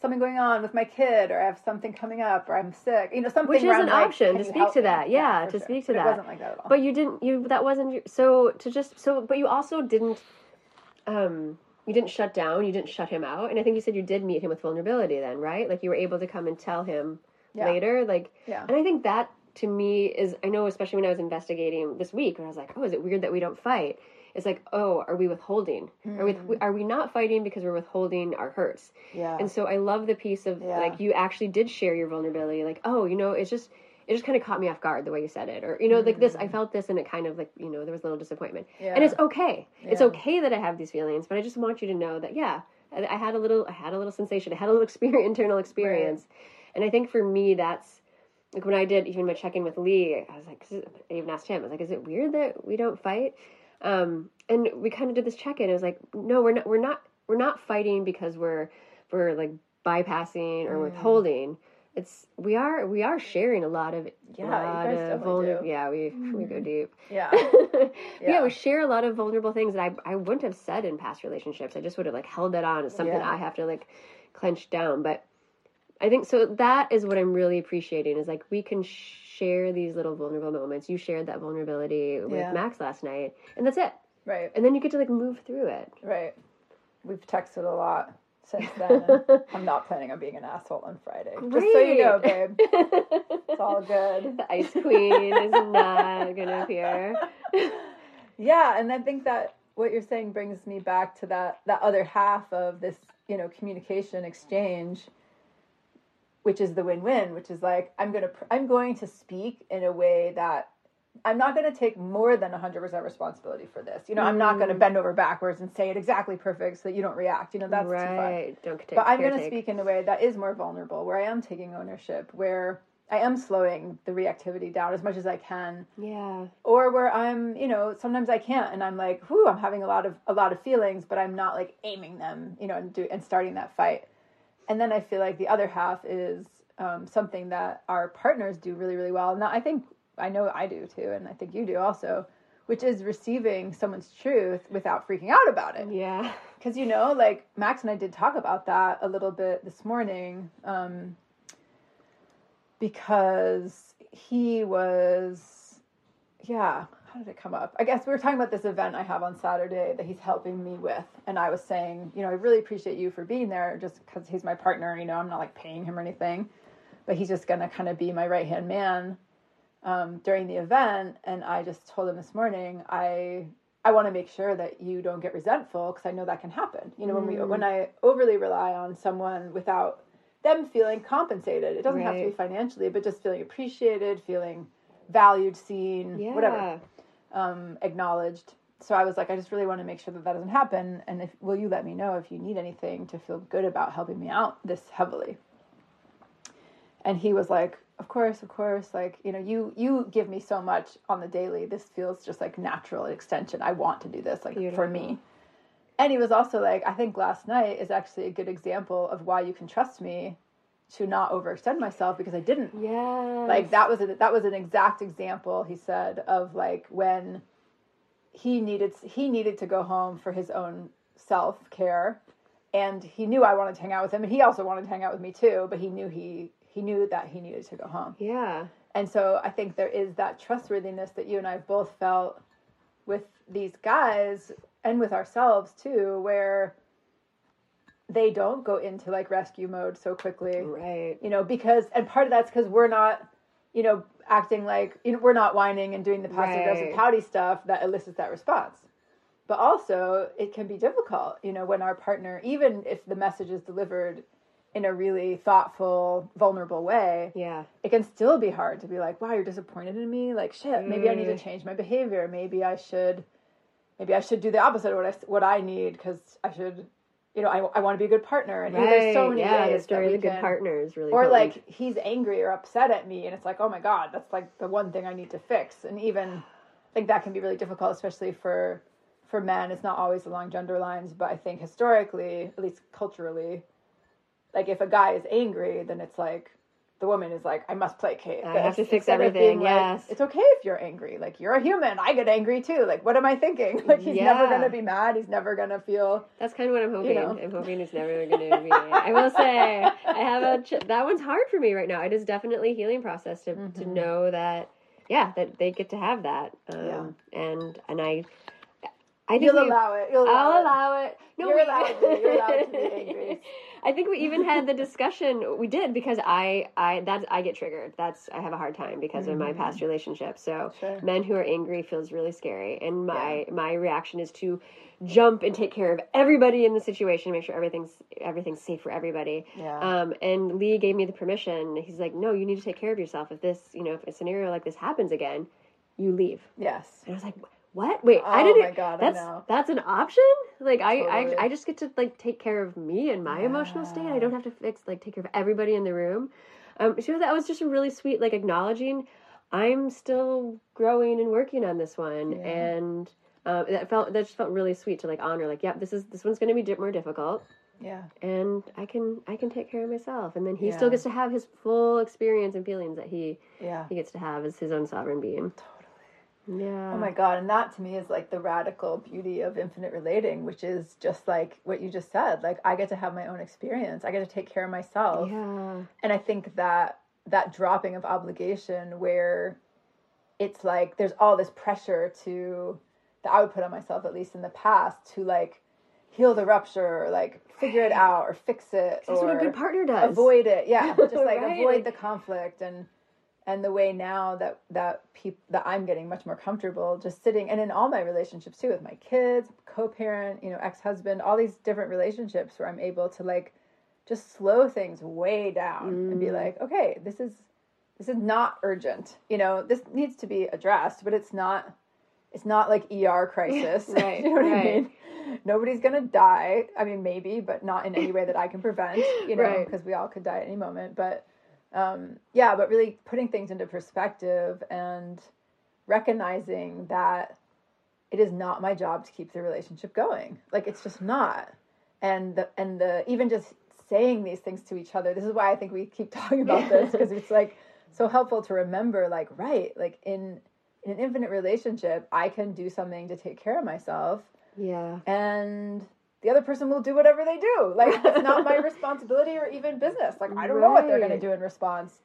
something going on with my kid, or I have something coming up, or I'm sick. You know, something. Which is an like, option to speak to me? that. Yeah, to sure. speak to But that. It wasn't like that at all. but you didn't you that wasn't your, so to just so but you also didn't um you didn't shut down you didn't shut him out and i think you said you did meet him with vulnerability then right like you were able to come and tell him Yeah. later like yeah. and i think that to me is i know especially when i was investigating this week when i was like oh is it weird that we don't fight it's like oh are we withholding are we Mm. are we not fighting because we're withholding our hurts Yeah. and so I love the piece of Yeah. like you actually did share your vulnerability. Like, oh, you know, it's just it just kind of caught me off guard the way you said it, or you know, like this. I felt this, and it kind of like you know there was a little disappointment. Yeah. and it's okay. It's okay that I have these feelings, but I just want you to know that yeah, I, I had a little, I had a little sensation, I had a little [LAUGHS] experience, internal experience, and I think for me that's like when I did even my check in with Lee, I was like, I even asked him, I was like, is it weird that we don't fight? Um, and we kind of did this check in. It was like, no, we're not, we're not, we're not fighting because we're we're like bypassing or Mm. withholding. it's we are we are sharing a lot of Yeah, you lot of do. yeah we we go deep Yeah. [LAUGHS] yeah. Yeah. we share a lot of vulnerable things that I I wouldn't have said in past relationships I just would have like held that on as something Yeah. I have to like clench down but I think so that is what I'm really appreciating is like we can share these little vulnerable moments you shared that vulnerability with Yeah. Max last night and that's it Right. and then you get to like move through it Right. We've texted a lot since then. [LAUGHS] I'm not planning on being an asshole on Friday. Just so you know, babe. It's all good. [LAUGHS] the ice queen is not gonna appear [LAUGHS] Yeah, and I think that what you're saying brings me back to that that other half of this, you know, communication exchange which is the win-win, which is like I'm going to I'm going to speak in a way that I'm not going to take more than 100% responsibility for this. You know, I'm not going to mm. bend over backwards and say it exactly perfect so that you don't react. You know, that's too far. right don't take But I'm going to speak in a way that is more vulnerable, where I am taking ownership, where I am slowing the reactivity down as much as I can, yeah or where I'm, you know, sometimes I can't, and I'm like, whoo, I'm having a lot of a lot of feelings, but I'm not like aiming them, you know, and do and starting that fight. And then I feel like the other half is um, something that our partners do really, really well, and that I think I know I do too, and I think you do also, which is receiving someone's truth without freaking out about it. Yeah. [LAUGHS] Because you know like max and i did talk about that a little bit this morning um, because he was yeah how did it come up? I guess we were talking about this event i have on saturday that he's helping me with and i was saying you know i really appreciate you for being there just because he's my partner you know i'm not like paying him or anything but he's just gonna kind of be my right hand man um, during the event. And i just told him this morning i I want to make sure that you don't get resentful because I know that can happen. You know, when we when I overly rely on someone without them feeling compensated, it doesn't have to be financially, but just feeling appreciated, feeling valued, seen, yeah. whatever, um, acknowledged. So I was like, I just really want to make sure that that doesn't happen. And if will you let me know if you need anything to feel good about helping me out this heavily? And he was like, of course, of course. Like you know, you you give me so much on the daily. This feels just like natural extension. I want to do this like for me. And he was also like, I think last night is actually a good example of why you can trust me to not overextend myself because I didn't. Yeah like that was a, that was an exact example he said of like when he needed he needed to go home for his own self care and he knew I wanted to hang out with him and he also wanted to hang out with me too but he knew he he knew that he needed to go home. Yeah. And so I think there is that trustworthiness that you and I both felt with these guys and with ourselves too where they don't go into like rescue mode so quickly. Right. You know because and part of that's because we're not you know acting like you know we're not whining and doing the passive aggressive Right. pouty stuff that elicits that response. But also it can be difficult you know when our partner even if the message is delivered in a really thoughtful vulnerable way yeah. it can still be hard to be like wow you're disappointed in me? Like shit maybe i need to Mm. change my behavior. Maybe i should maybe i should do the opposite of what i what i need because i should you know i, I want to be a good partner and you know, there's so many yeah ways the story of the good can- partner is really or like he's angry or upset at me and it's like oh my god that's like the one thing i need to fix. And even i think that can be really difficult especially for for men. It's not always along gender lines but i think historically at least culturally like if a guy is angry then it's like the woman is like i must placate I have to fix instead everything, like, yes. it's okay if you're angry like you're a human i get angry too like what am i thinking [LAUGHS] like he's never gonna be mad he's never gonna feel That's kind of what I'm hoping. know. I'm hoping he's never going to be. I will say, I have a ch- that one's hard for me right now. It is definitely a healing process to to Mhm. know that, yeah, that they get to have that. Um, And and I, I think you'll we, allow it you'll allow I'll it. allow it. No, You're we- allowed to. You're allowed to be [LAUGHS] angry. I think we even had the [LAUGHS] discussion. We did because I, I that I get triggered. That's I have a hard time because of my past relationship. So Sure. men who are angry feels really scary, and my my reaction is to jump and take care of everybody in the situation, make sure everything's everything's safe for everybody. yeah Um, and Lee gave me the permission. He's like, "No, you need to take care of yourself. If this, you know, if a scenario like this happens again, you leave." yes And I was like, "What? Wait, I Oh didn't. Oh my God, I that's that's an option. Like I, Totally. I, I just get to like take care of me and my emotional state. I don't have to fix like take care of everybody in the room." Um, so that was just a really sweet like acknowledging. I'm still growing and working on this one, Yeah. and um, that felt that just felt really sweet to like honor. Like, yep, this is this one's going to be more difficult. Yeah. and I can I can take care of myself. And then he still gets to have his full experience and feelings that he Yeah. he gets to have as his own sovereign being. Yeah. Oh my god, and that to me is like the radical beauty of infinite relating, which is just like what you just said. Like I get to have my own experience. I get to take care of myself. Yeah. And I think that that dropping of obligation where it's like there's all this pressure to that I would put on myself at least in the past to like heal the rupture or like figure it out or fix it That's or what a good partner does. avoid it yeah [LAUGHS] just like Right, avoid the conflict and and the way now that that peop, that I'm getting much more comfortable just sitting and in all my relationships too with my kids co-parent you know ex-husband all these different relationships where I'm able to like just slow things way down and be Mm. like okay this is this is not urgent. You know this needs to be addressed but it's not it's not like ER [LAUGHS] crisis. [LAUGHS] Right, you know what I mean? Nobody's gonna die. I mean maybe but not in any way that I can prevent you know Right. because we all could die at any moment but um yeah but really putting things into perspective and recognizing that it is not my job to keep the relationship going. Like it's just not. And the and the even just saying these things to each other this is why i think we keep [LAUGHS] talking about this because it's like so helpful to remember like right like in in an infinite relationship i can do something to take care of myself. Yeah. and the other person will do whatever they do. Like it's not my [LAUGHS] responsibility or even business. Like i don't know what they're going to do in response.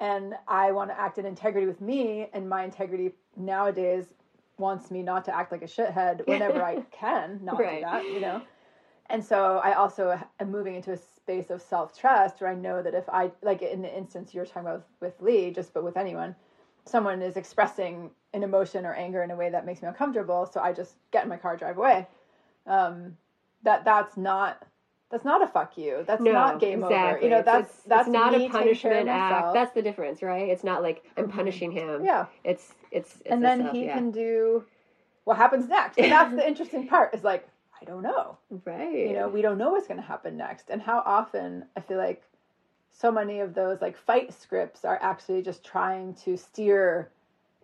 And i want to act in integrity with me and my integrity nowadays wants me not to act like a shithead [LAUGHS] whenever i can not Right. do that you know? And so i also am moving into a space of self-trust where i know that if i like in the instance you're talking about with, with lee just but with anyone someone is expressing an emotion or anger in a way that makes me uncomfortable so i just get in my car drive away. Um, that that's not that's not a fuck you that's No, not game over you know that's it's, that's it's not a taking care of punishment act. That's the difference, right? It's not like I'm Mhm. punishing him. yeah It's it's, it's and then self- he yeah. can do what happens next and that's the interesting [LAUGHS] part is like i don't know right. you know we don't know what's going to happen next and how often i feel like so many of those like fight scripts are actually just trying to steer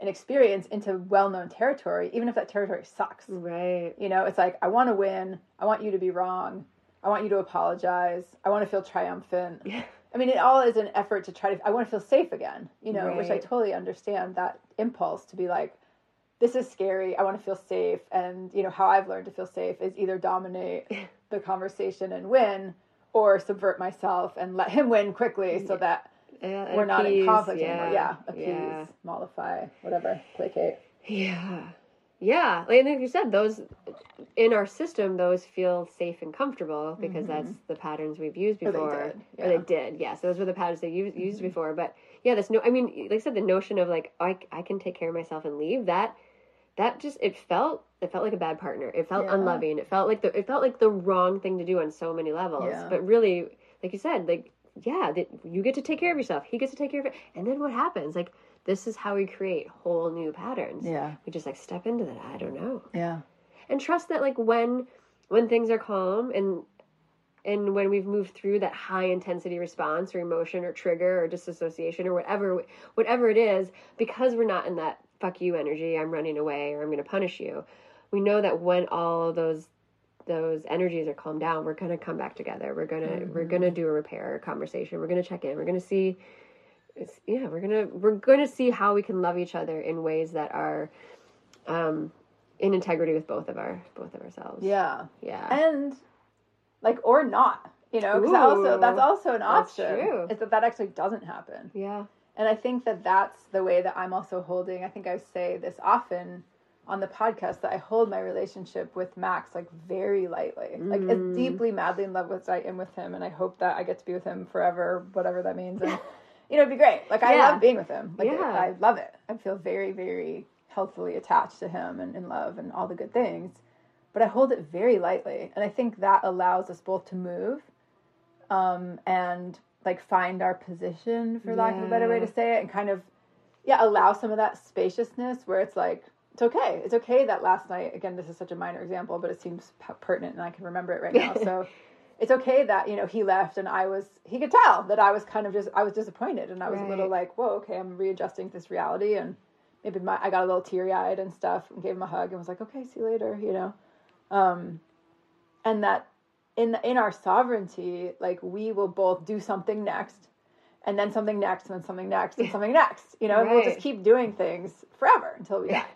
an experience into well-known territory even if that territory sucks. Right. you know it's like i want to win i want you to be wrong i want you to apologize i want to feel triumphant. I mean it all is an effort to try to i want to feel safe again you know which i totally understand that impulse to be like this is scary i want to feel safe and you know how i've learned to feel safe is either dominate [LAUGHS] the conversation and win or subvert myself and let him win quickly so that Yeah, we're not in conflict yeah, anymore yeah appease Yeah. mollify whatever placate Yeah. Yeah. Like, like you said, those in our system, those feel safe and comfortable because mm-hmm. that's the patterns we've used Or they before. did, Or they did, yes. those were the patterns they used, used before. But yeah, that's no, I mean, like I said, the notion of like, I, I can take care of myself and leave, that, that just, it felt, it felt like a bad partner. It felt Yeah. unloving. It felt like the, it felt like the wrong thing to do on so many levels. Yeah. But really, like you said, like, yeah, that you get to take care of yourself. He gets to take care of it. And then what happens? Like, this is how we create whole new patterns yeah we just like step into that i don't know yeah and trust that like when when things are calm and and when we've moved through that high intensity response or emotion or trigger or disassociation or whatever whatever it is because we're not in that fuck you energy i'm running away or i'm going to punish you we know that when all those those energies are calmed down we're going to come back together. We're going to we're going to do a repair conversation. We're going to check in. We're going to see yeah we're going to we're going to see how we can love each other in ways that are um in integrity with both of our both of ourselves. Yeah. Yeah. And like or not you know because also that's also an that's option true. is that that actually doesn't happen. Yeah. And i think that that's the way that i'm also holding i think i say this often on the podcast that i hold my relationship with max like very lightly like as Mm. deeply madly in love as i am with him and i hope that i get to be with him forever whatever that means and you know it'd be great like i Yeah. love being with him like Yeah. i love it i feel very very healthfully attached to him and in love and all the good things but I hold it very lightly. And I think that allows us both to move um, and like find our position, for lack of a better way to say it, and kind of, yeah, allow some of that spaciousness where it's like, it's okay. It's okay that last night, again, this is such a minor example, but it seems pertinent and I can remember it right now. [LAUGHS] so it's okay that, you know, he left and I was, he could tell that I was kind of just, I was disappointed and I was a little like, whoa, okay, I'm readjusting to this reality. And maybe my, I got a little teary eyed and stuff and gave him a hug and was like, okay, see you later, you know? Um, and that in the, in our sovereignty, like we will both do something next, and then something next, and then something next, and something next. You know, and we'll just keep doing things forever until we die.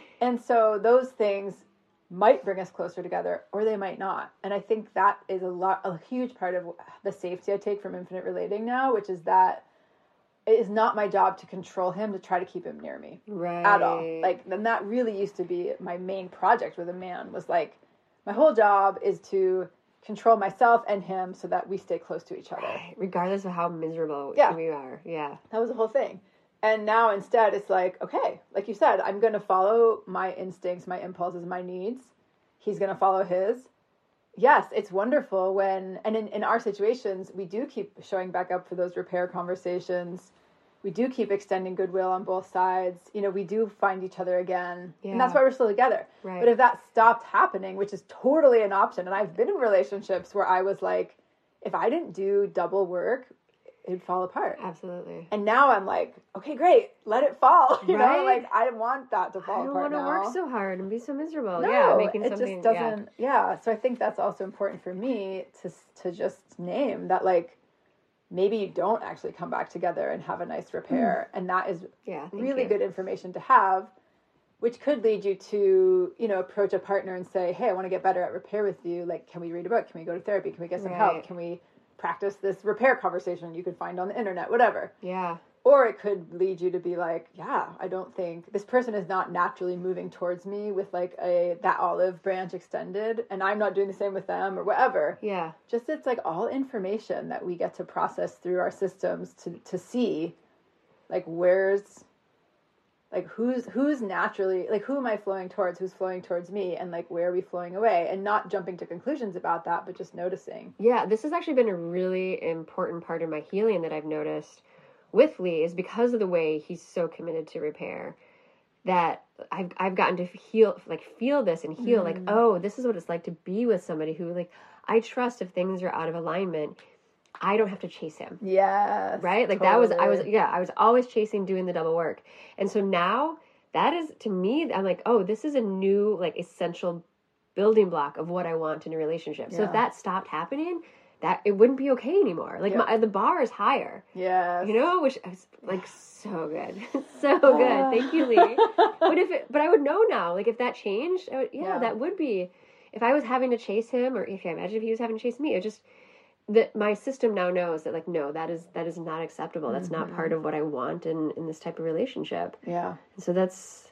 [LAUGHS] and so those things might bring us closer together, or they might not. And I think that is a lot, a huge part of the safety I take from infinite relating now, which is that it is not my job to control him to try to keep him near me right. at all. Like, then that really used to be my main project with a man was like, my whole job is to control myself and him so that we stay close to each other. regardless of how miserable Yeah. we are. Yeah. That was the whole thing. And now instead, it's like, okay, like you said, I'm going to follow my instincts, my impulses, my needs. He's going to follow his. Yes, it's wonderful when, and in, in our situations, we do keep showing back up for those repair conversations. We do keep extending goodwill on both sides. You know, we do find each other again. And that's why we're still together. Right. But if that stopped happening, which is totally an option, and I've been in relationships where I was like, if I didn't do double work, it'd fall apart. Absolutely. And now I'm like, okay, great, let it fall. [LAUGHS] You know, like I didn't want that to fall I don't apart want to work so hard and be so miserable. no, yeah, making it something. just doesn't. Yeah. so I think that's also important for me to to just name that like maybe you don't actually come back together and have a nice repair, hmm. and that is Yeah. really you. good information to have. Which could lead you to, you know, approach a partner and say, "Hey, I want to get better at repair with you. Like, can we read a book? Can we go to therapy? Can we get some help? Can we practice this repair conversation you can find on the internet? Whatever." Yeah. Or it could lead you to be like yeah i don't think this person is not naturally moving towards me with like a that olive branch extended and i'm not doing the same with them or whatever. Yeah. just it's like all information that we get to process through our systems to to see like where's like who's who's naturally like who am i flowing towards who's flowing towards me and like where are we flowing away? And not jumping to conclusions about that but just noticing. Yeah, this has actually been a really important part of my healing that I've noticed with Lee is because of the way he's so committed to repair that I've I've gotten to heal like feel this and heal like mm. oh this is what it's like to be with somebody who like I trust if things are out of alignment I don't have to chase him. Yes right? Like that was I was yeah I was always chasing doing the double work. And so now that is to me I'm like oh this is a new like essential building block of what I want in a relationship. So if that stopped happening that it wouldn't be okay anymore. Like Yeah. my, the bar is higher. Yeah. you know which is like so good. [LAUGHS] So ah. good. Thank you Lee. But if it but I would know now like if that changed I would, yeah, Yeah. that would be if I was having to chase him or if I imagine if he was having to chase me it just that my system now knows that like no that is that is not acceptable. That's not part mm-hmm. of what I want in in this type of relationship. Yeah. And so that's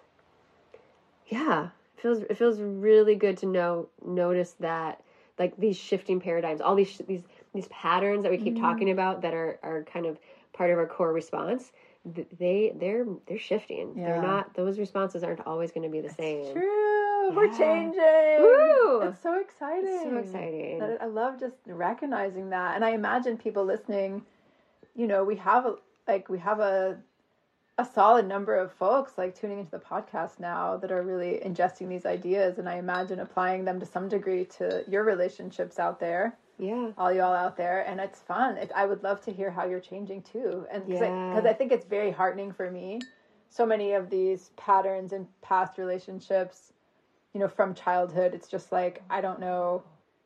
yeah it feels it feels really good to know notice that like these shifting paradigms all these sh- these these patterns that we keep mm-hmm. talking about that are are kind of part of our core response th- they they're they're shifting Yeah. they're not those responses aren't always going to be the same True. We're changing. Woo! It's so exciting. It's so exciting. That- I love just recognizing that. And I imagine people listening, you know, we have a like we have a a solid number of folks like tuning into the podcast now that are really ingesting these ideas and I imagine applying them to some degree to your relationships out there. Yeah. All y'all out there and it's fun. It, i would love to hear how you're changing too and because Yeah. I, think it's very heartening for me. So many of these patterns in past relationships you know from childhood it's just like i don't know.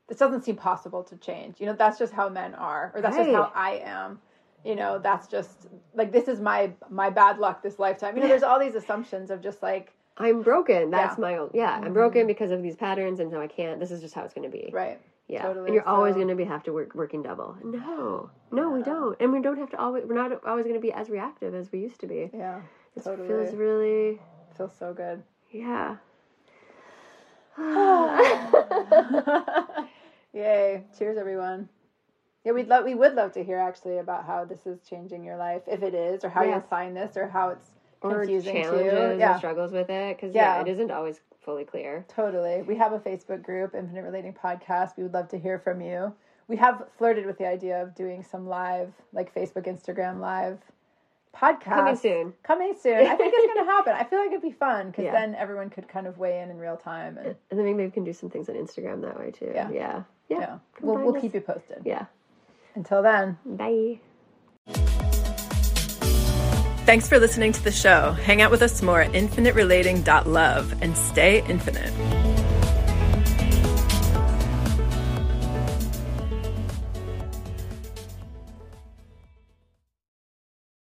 This doesn't seem possible to change. You know that's just how men are or that's just how i am you know that's just like this is my my bad luck this lifetime you know there's all these assumptions of just like i'm broken that's Yeah. my own yeah i'm broken mm-hmm. because of these patterns and so i can't this is just how it's going to be right Yeah, Totally. and you're always going to be have to work working double. No, no, we don't, and we don't have to always. We're not always going to be as reactive as we used to be. yeah It totally feels really, feels so good yeah. [SIGHS] [SIGHS] [LAUGHS] Yay. Cheers everyone. Yeah, we'd love we would love to hear actually about how this is changing your life, if it is, or how you applying this, or how it's Or confusing challenges too. or struggles with it, because yeah. Yeah. it isn't always fully clear. totally. We have a Facebook group, Infinite Relating Podcast. We would love to hear from you. We have flirted with the idea of doing some live, like Facebook, Instagram live podcast Coming soon. Coming soon. I think it's going [LAUGHS] to happen. I feel like it'd be fun because Yeah. then everyone could kind of weigh in in real time. And And then maybe we can do some things on Instagram that way too. Yeah. yeah, yeah. yeah, we'll, we'll us. keep you posted. Yeah. Until then. Bye. Thanks for listening to the show. Hang out with us more at infiniterelating.love and stay infinite.